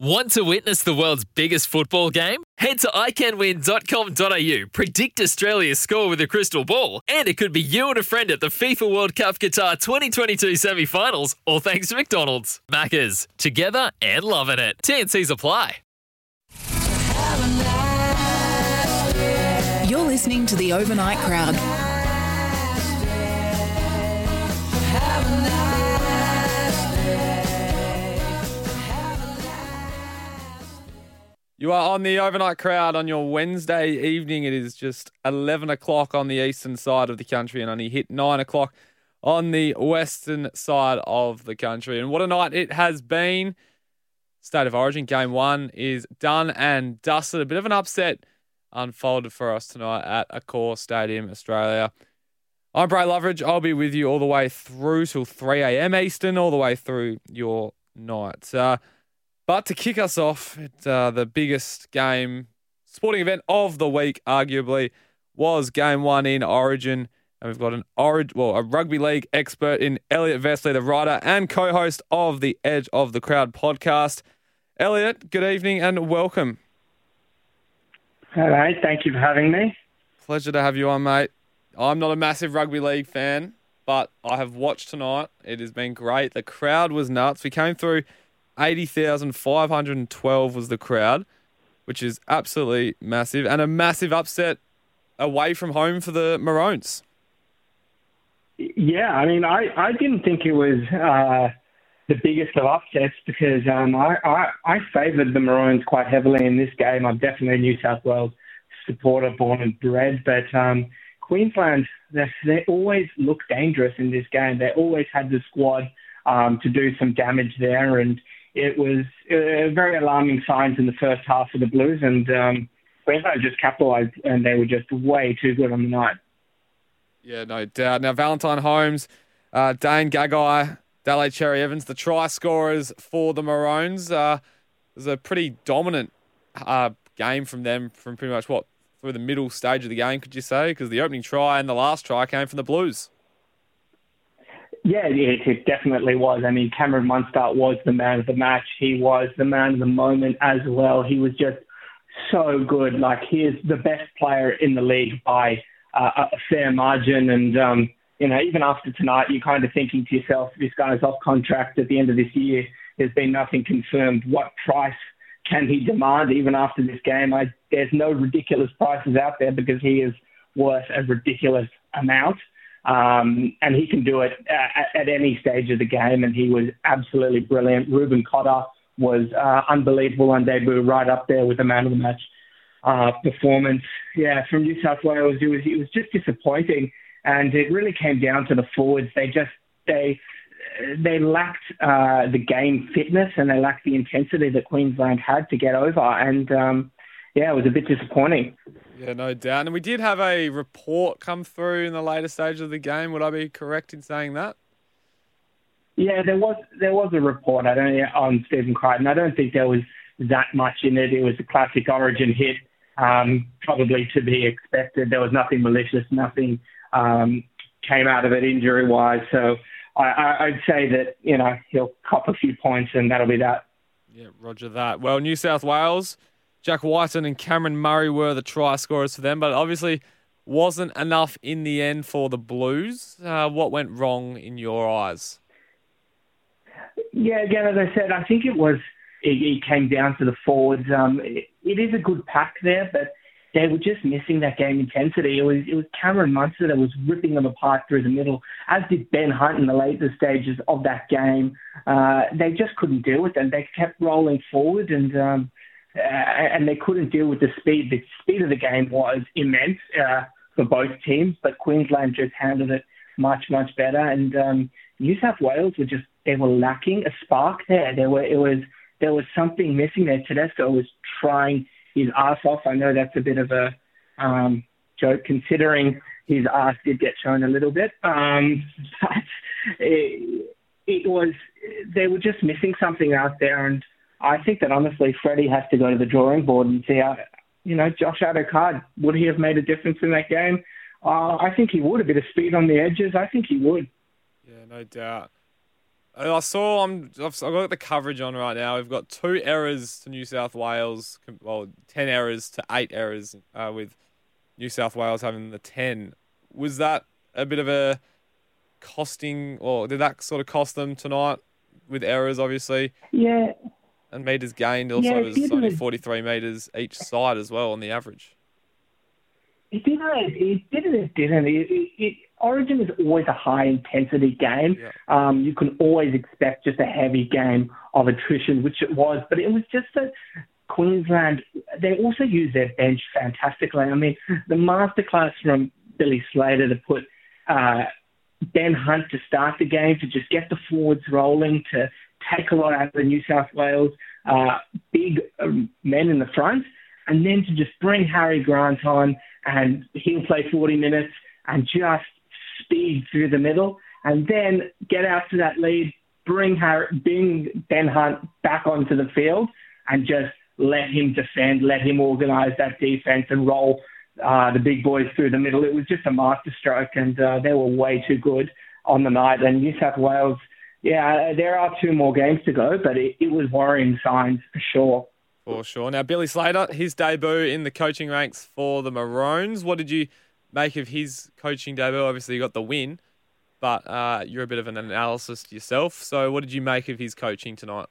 Want to witness the world's biggest football game? Head to iCanWin.com.au, predict Australia's score with a crystal ball, and it could be you and a friend at the FIFA World Cup Qatar 2022 semi finals, all thanks to McDonald's. Maccas, together and loving it. TNC's apply. You're listening to the Overnight Crowd. You are on the overnight crowd on your Wednesday evening. It is just 11 o'clock on the eastern side of the country and only hit 9 o'clock on the western side of the country. And what a night it has been. State of Origin game one is done and dusted. A bit of an upset unfolded for us tonight at Accor Stadium, Australia. I'm Bray Loveridge. I'll be with you all the way through till 3 a.m. Eastern, all the way through your night. Uh, but to kick us off, it, uh, the biggest game, sporting event of the week, arguably, was game one in Origin. And we've got an Origin, well, a rugby league expert in Elliot Vesely, the writer and co-host of the Edge of the Crowd podcast. Elliot, good evening and welcome. Hello, thank you for having me. Pleasure to have you on, mate. I'm not a massive rugby league fan, but I have watched tonight. It has been great. The crowd was nuts. We came through 80,512 was the crowd, which is absolutely massive, and a massive upset away from home for the Maroons. Yeah, I mean, I, I didn't think it was uh, the biggest of upsets because um, I, I, I favoured the Maroons quite heavily in this game. I'm definitely a New South Wales supporter, born and bred, but um, Queensland, they, they always look dangerous in this game. They always had the squad um, to do some damage there, and it was uh, very alarming signs in the first half of the Blues, and um, Queensland just capitalised, and they were just way too good on the night. Yeah, no doubt. Now, Valentine Holmes, uh, Dane Gagai, Daly Cherry-Evans, the try scorers for the Maroons. Uh, it was a pretty dominant uh, game from them from pretty much what through the middle stage of the game, could you say? Because the opening try and the last try came from the Blues. Yeah, it, it definitely was. I mean, Cameron Munster was the man of the match. He was the man of the moment as well. He was just so good. Like he is the best player in the league by uh, a fair margin. And um, you know, even after tonight, you're kind of thinking to yourself, this guy's off contract at the end of this year. There's been nothing confirmed. What price can he demand even after this game? I, there's no ridiculous prices out there because he is worth a ridiculous amount. Um, and he can do it at, at, any stage of the game, and he was absolutely brilliant. Reuben Cotter was uh, unbelievable on debut, right up there with the man of the match uh, performance. Yeah, from New South Wales, it was it was just disappointing, and it really came down to the forwards. They just they they lacked uh, the game fitness and they lacked the intensity that Queensland had to get over, and um, yeah, it was a bit disappointing. Yeah, no doubt. And we did have a report come through in the later stage of the game. Would I be correct in saying that? Yeah, there was there was a report. I don't on Stephen Crichton. I don't think there was that much in it. It was a classic Origin hit, um, probably to be expected. There was nothing malicious, nothing um, came out of it injury wise. So I, I'd say that you know he'll cop a few points and that'll be that. Yeah, Roger that. Well, New South Wales Jack Wighton and Cameron Murray were the try scorers for them, but obviously wasn't enough in the end for the Blues. Uh, what went wrong in your eyes? Yeah, again, as I said, I think it was it, it came down to the forwards. Um, it, it is a good pack there, but they were just missing that game intensity. It was it was Cameron Munster that was ripping them apart through the middle, as did Ben Hunt in the later stages of that game. Uh, they just couldn't deal with them. They kept rolling forward, and um, uh, and they couldn't deal with the speed. The speed of the game was immense uh, for both teams, but Queensland just handled it much, much better. And um, New South Wales were just they were lacking a spark there. There were it was there was something missing there. Tedesco was trying his ass off. I know that's a bit of a um, joke considering his ass did get shown a little bit. Um, but it, it was, they were just missing something out there. And I think that honestly, Freddie has to go to the drawing board and see how, you know, Josh Addo-Carr, would he have made a difference in that game? Uh, I think he would. A bit of speed on the edges. I think he would. Yeah, no doubt. I saw I'm I've got the coverage on right now. We've got two errors to New South Wales. Well, ten errors to eight errors uh, with New South Wales having the ten. Was that a bit of a costing, or did that sort of cost them tonight with errors? Obviously, yeah. And meters gained also yeah, was only forty three meters each side as well on the average. It didn't. It didn't. It didn't. It, it, it, Origin is always a high intensity game. Yeah. Um, you can always expect just a heavy game of attrition, which it was. But it was just that Queensland. They also use their bench fantastically. I mean, the masterclass from Billy Slater to put uh, Ben Hunt to start the game to just get the forwards rolling to take a lot out of New South Wales uh, big um, men in the front, and then to just bring Harry Grant on and he'll play 40 minutes and just speed through the middle, and then get out to that lead, bring Harry, bring Ben Hunt back onto the field, and just let him defend, let him organise that defence and roll uh, the big boys through the middle. It was just a masterstroke, and uh, they were way too good on the night. And New South Wales, yeah, there are two more games to go, but it, it was worrying signs for sure. For sure. Now, Billy Slater, his debut in the coaching ranks for the Maroons. What did you make of his coaching debut? Obviously, you got the win, but uh, you're a bit of an analyst yourself. So, what did you make of his coaching tonight?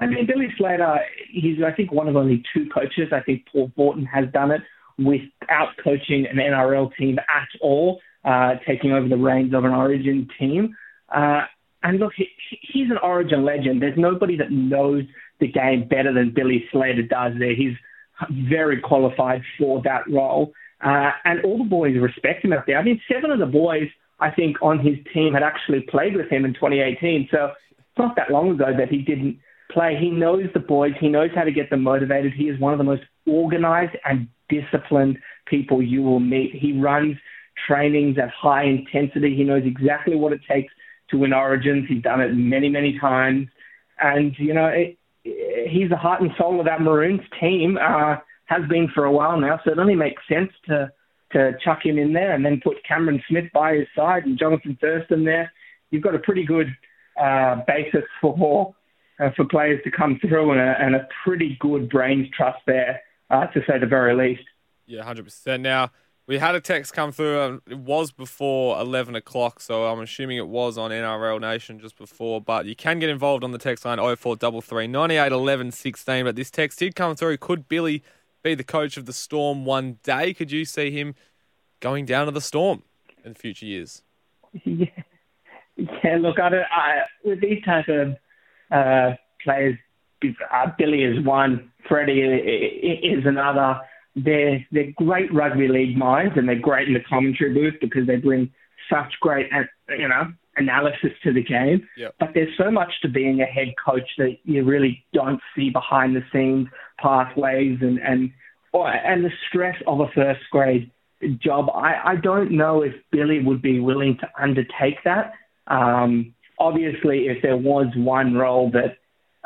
I mean, Billy Slater, he's, I think, one of only two coaches. I think Paul Borton has done it without coaching an NRL team at all, uh, taking over the reins of an Origin team. Uh, and look, he, he's an Origin legend. There's nobody that knows the game better than Billy Slater does there. He's very qualified for that role. Uh, and all the boys respect him out there. I mean, seven of the boys, I think, on his team had actually played with him in 2018. So it's not that long ago that he didn't play. He knows the boys. He knows how to get them motivated. He is one of the most organized and disciplined people you will meet. He runs trainings at high intensity. He knows exactly what it takes to win Origins. He's done it many, many times. And, you know, it, he's the heart and soul of that Maroons team. Uh, has been for a while now, so it only makes sense to to chuck him in there and then put Cameron Smith by his side and Jonathan Thurston there. You've got a pretty good uh, basis for uh, for players to come through and a, and a pretty good brains trust there, uh, to say the very least. Yeah, hundred percent. Now we had a text come through. Um, it was before 11 o'clock, so I'm assuming it was on NRL Nation just before. But you can get involved on the text line 0433 98 11 16. But this text did come through. Could Billy be the coach of the Storm one day? Could you see him going down to the Storm in future years? Yeah, yeah look, I, don't, I with these type of uh, players, uh, Billy is one, Freddie is another they're they're great rugby league minds and they're great in the commentary booth because they bring such great uh, you know analysis to the game. Yep. But there's so much to being a head coach that you really don't see behind the scenes pathways and and or, and the stress of a first grade job. I, I don't know if Billy would be willing to undertake that. Um, obviously, if there was one role that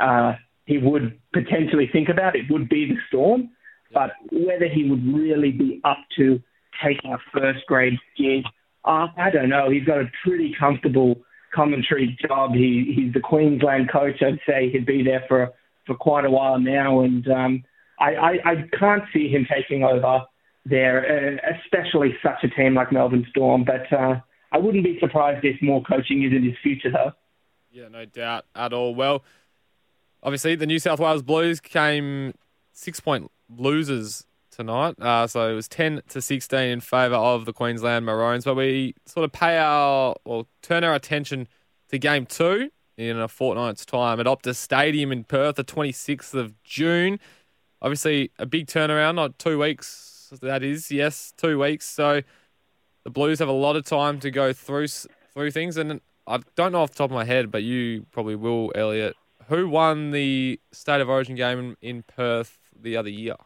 uh, he would potentially think about, it would be the Storm. But whether he would really be up to taking a first grade gig, uh, I don't know. He's got a pretty comfortable commentary job. He he's the Queensland coach. I'd say he'd be there for for quite a while now, and um, I, I I can't see him taking over there, uh, especially such a team like Melbourne Storm. But uh, I wouldn't be surprised if more coaching is in his future, though. Yeah, no doubt at all. Well, obviously the New South Wales Blues came six point losers tonight. Uh, so it was 10 to 16 in favour of the Queensland Maroons. But we sort of pay our, well, turn our attention to game two in a fortnight's time at Optus Stadium in Perth, the 26th of June. Obviously, a big turnaround, not two weeks, that is, yes, two weeks. So the Blues have a lot of time to go through through things. And I don't know off the top of my head, but you probably will, Elliot. who won the State of Origin game in, in Perth the other year?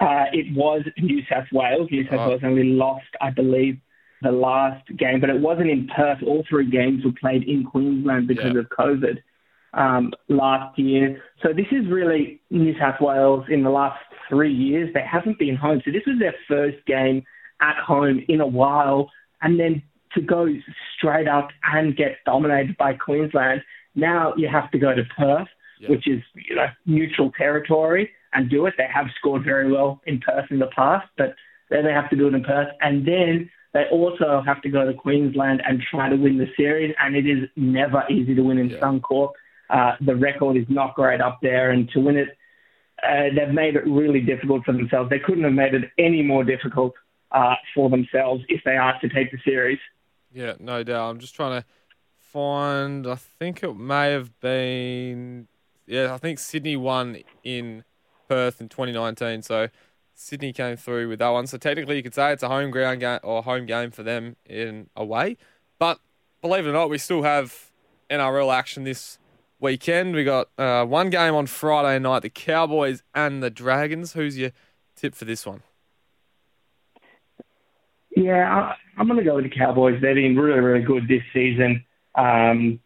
Uh, it was New South Wales. New South Oh. Wales only lost, I believe, the last game, but it wasn't in Perth. All three games were played in Queensland because Yeah. of COVID um, last year. So this is really New South Wales in the last three years. They haven't been home. So this was their first game at home in a while. And then to go straight up and get dominated by Queensland, now you have to go to Perth, Yeah. which is you know neutral territory, and do it. They have scored very well in Perth in the past, but then they have to do it in Perth, and then they also have to go to Queensland and try to win the series, and it is never easy to win in Yeah. Suncorp. Uh, the record is not great up there, and to win it, uh, they've made it really difficult for themselves. They couldn't have made it any more difficult uh, for themselves if they asked to take the series. Yeah, no doubt. I'm just trying to find. I think it may have been. Yeah, I think Sydney won in Perth in 2019. So Sydney came through with that one. So technically, you could say it's a home ground game or home game for them in a way. But believe it or not, we still have NRL action this weekend. We got uh, one game on Friday night: the Cowboys and the Dragons. Who's your tip for this one? Yeah, I, I'm going to go with the Cowboys. They've been really, really good this season. Um,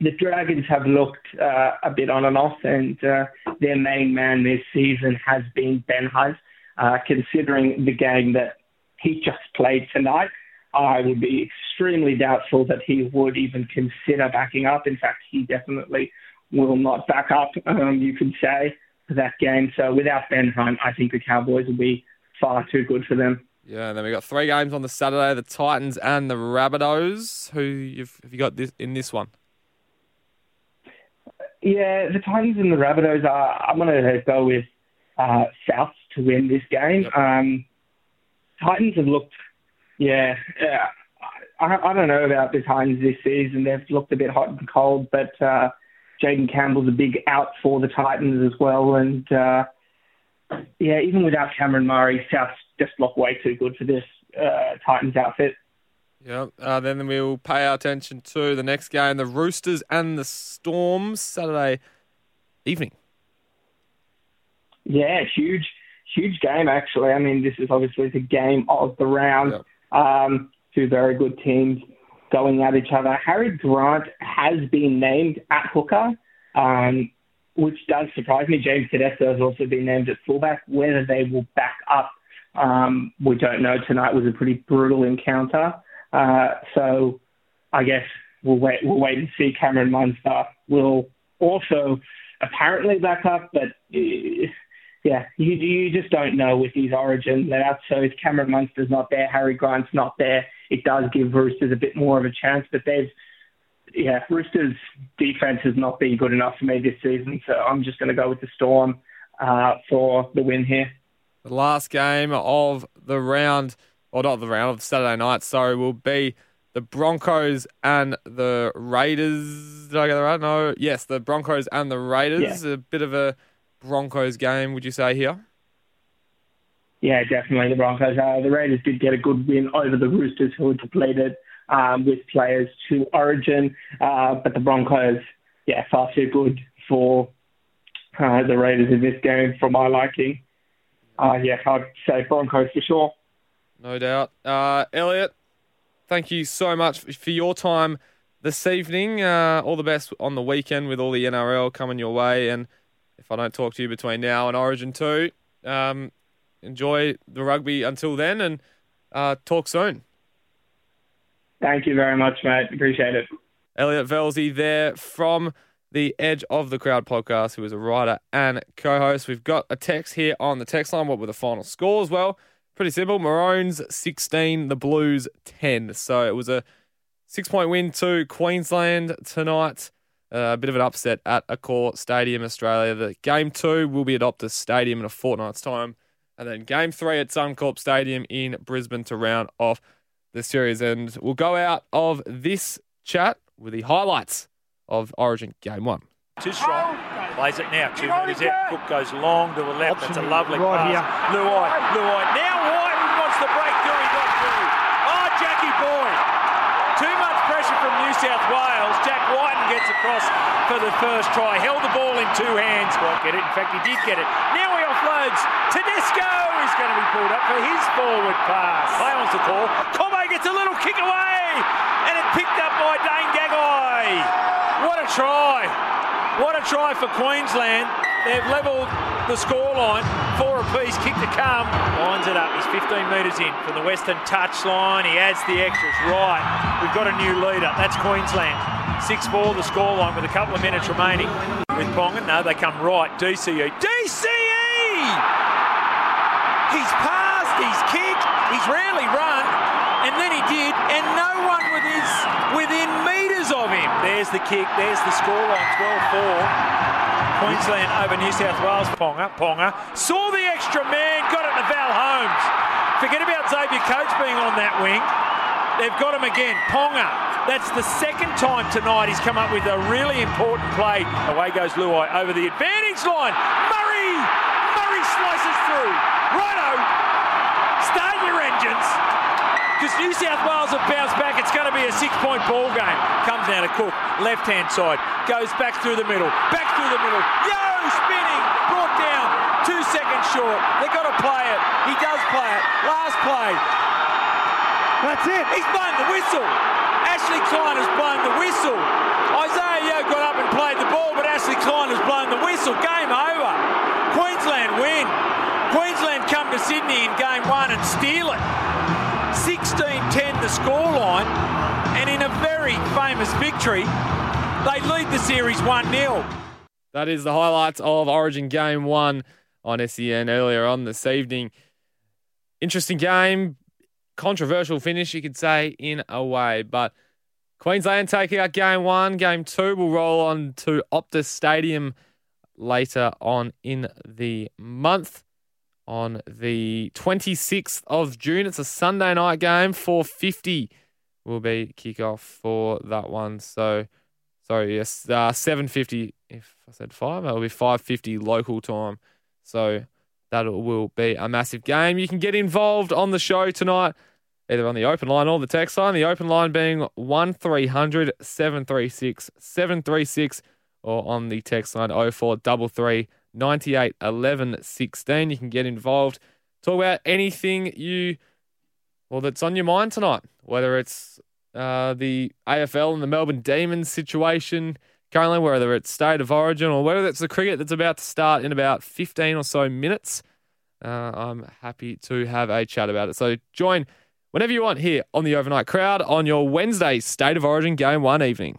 the Dragons have looked uh, a bit on and off, and uh, their main man this season has been Ben Hunt. Uh, considering the game that he just played tonight, I would be extremely doubtful that he would even consider backing up. In fact, he definitely will not back up, um, you could say, for that game. So without Ben Hunt, I think the Cowboys will be far too good for them. Yeah, and then we got three games on the Saturday: the Titans and the Rabbitohs. Who you've, have you got this in this one? Yeah, the Titans and the Rabbitohs are. I'm going to go with uh, South to win this game. Yep. Um, Titans have looked, yeah, yeah. I, I don't know about the Titans this season. They've looked a bit hot and cold, but uh, Jayden Campbell's a big out for the Titans as well. And uh, yeah, even without Cameron Murray, South just look way too good for this uh, Titans outfit. Yeah. Uh, then we'll pay our attention to the next game: the Roosters and the Storms, Saturday evening. Yeah, huge, huge game actually. I mean, this is obviously the game of the round. Yep. Um, two very good teams going at each other. Harry Grant has been named at hooker, um, which does surprise me. James Tedesco has also been named at fullback. Whether they will back up, um, we don't know. Tonight was a pretty brutal encounter. Uh, so I guess we'll wait. We'll wait and see. Cameron Munster will also apparently back up, but uh, yeah, you you just don't know with his Origin layouts. So if Cameron Munster's not there, Harry Grant's not there, it does give Roosters a bit more of a chance. But they've yeah, Roosters defense has not been good enough for me this season, so I'm just going to go with the Storm uh, for the win here. The last game of the round, or not the round of Saturday night, sorry, will be the Broncos and the Raiders. Did I get that right? No. Yes, the Broncos and the Raiders. A bit of a Broncos game, would you say here? Yeah, definitely the Broncos. Uh, the Raiders did get a good win over the Roosters, who were depleted um, with players to Origin, uh, but the Broncos, yeah, far too good for uh, the Raiders in this game, for my liking. Uh, yeah, I'd say Broncos for sure. No doubt. Uh, Elliot, thank you so much for your time this evening. Uh, all the best on the weekend with all the NRL coming your way. And if I don't talk to you between now and Origin 2, um, enjoy the rugby until then and uh, talk soon. Thank you very much, mate. Appreciate it. Elliot Vesely there from the Edge of the Crowd podcast, who is a writer and co host. We've got a text here on the text line. What were the final scores? Well, pretty simple. Maroons 16, the Blues 10. So it was a six point win to Queensland tonight. Uh, a bit of an upset at Accor Stadium, Australia. The game two will be at Optus Stadium in a fortnight's time. And then game three at Suncorp Stadium in Brisbane to round off the series. And we'll go out of this chat with the highlights of Origin Game 1. Too strong. Plays it now. Two metres out. Cook goes long to the left. That's a lovely right pass. Luai. Luai. Now White wants the breakthrough. He got through. Oh, Jackie Boy. Too much pressure from New South Wales. Jack Wighton gets across for the first try. Held the ball in two hands. Won't get it. In fact, he did get it. Now he offloads. Tedesco is going to be pulled up for his forward pass. Play on the call. Cobbo gets a little kick away. And it picked up by Dane Gagai. What a try. What a try for Queensland. They've levelled the scoreline. Four apiece, kick to come. Lines it up. He's 15 metres in from the western touchline. He adds the extras. Right. We've got a new leader. That's Queensland. 6-4 the scoreline with a couple of minutes remaining. With Ponga, no, they come right. DCE. DCE! He's passed, he's kicked, he's rarely run, and then he did, and no one with his, within of him. There's the kick, there's the scoreline, 12-4. Queensland over New South Wales. Ponga, Ponga saw the extra man, got it to Val Holmes. Forget about Xavier Coates being on that wing. They've got him again. Ponga. That's the second time tonight he's come up with a really important play. Away goes Luai over the advantage line. Murray! Murray slices through. Righto. Start your engines. Because New South Wales have bounced back. It's going to be a six-point ball game. Comes down to Cook, left-hand side. Goes back through the middle. Back through the middle. Yeo, spinning. Brought down. Two seconds short. They've got to play it. He does play it. Last play. That's it. He's blown the whistle. Ashley Klein has blown the whistle. Isaah Yeo got up and played the ball, but Ashley Klein has blown the whistle. Game over. Queensland win. Queensland come to Sydney in game one and steal it. 16-10 the scoreline, and in a very famous victory, they lead the series 1-0. That is the highlights of Origin Game 1 on SEN earlier on this evening. Interesting game, controversial finish, you could say, in a way. But Queensland taking out Game 1. Game 2 will roll on to Optus Stadium later on in the month on the 26th of June. It's a Sunday night game. 4.50 will be kickoff for that one. So, sorry, yes, uh, 7.50 if I said 5. It'll be 5.50 local time. So that will be a massive game. You can get involved on the show tonight, either on the open line or the text line. The open line being 1300 736 736 or on the text line 0433 98 11 16. You can get involved. Talk about anything you, well, that's on your mind tonight, whether it's uh, the AFL and the Melbourne Demons situation currently, whether it's state of origin or whether it's the cricket that's about to start in about 15 or so minutes. Uh, I'm happy to have a chat about it. So join whenever you want here on the Overnight Crowd on your Wednesday State of Origin Game 1 evening.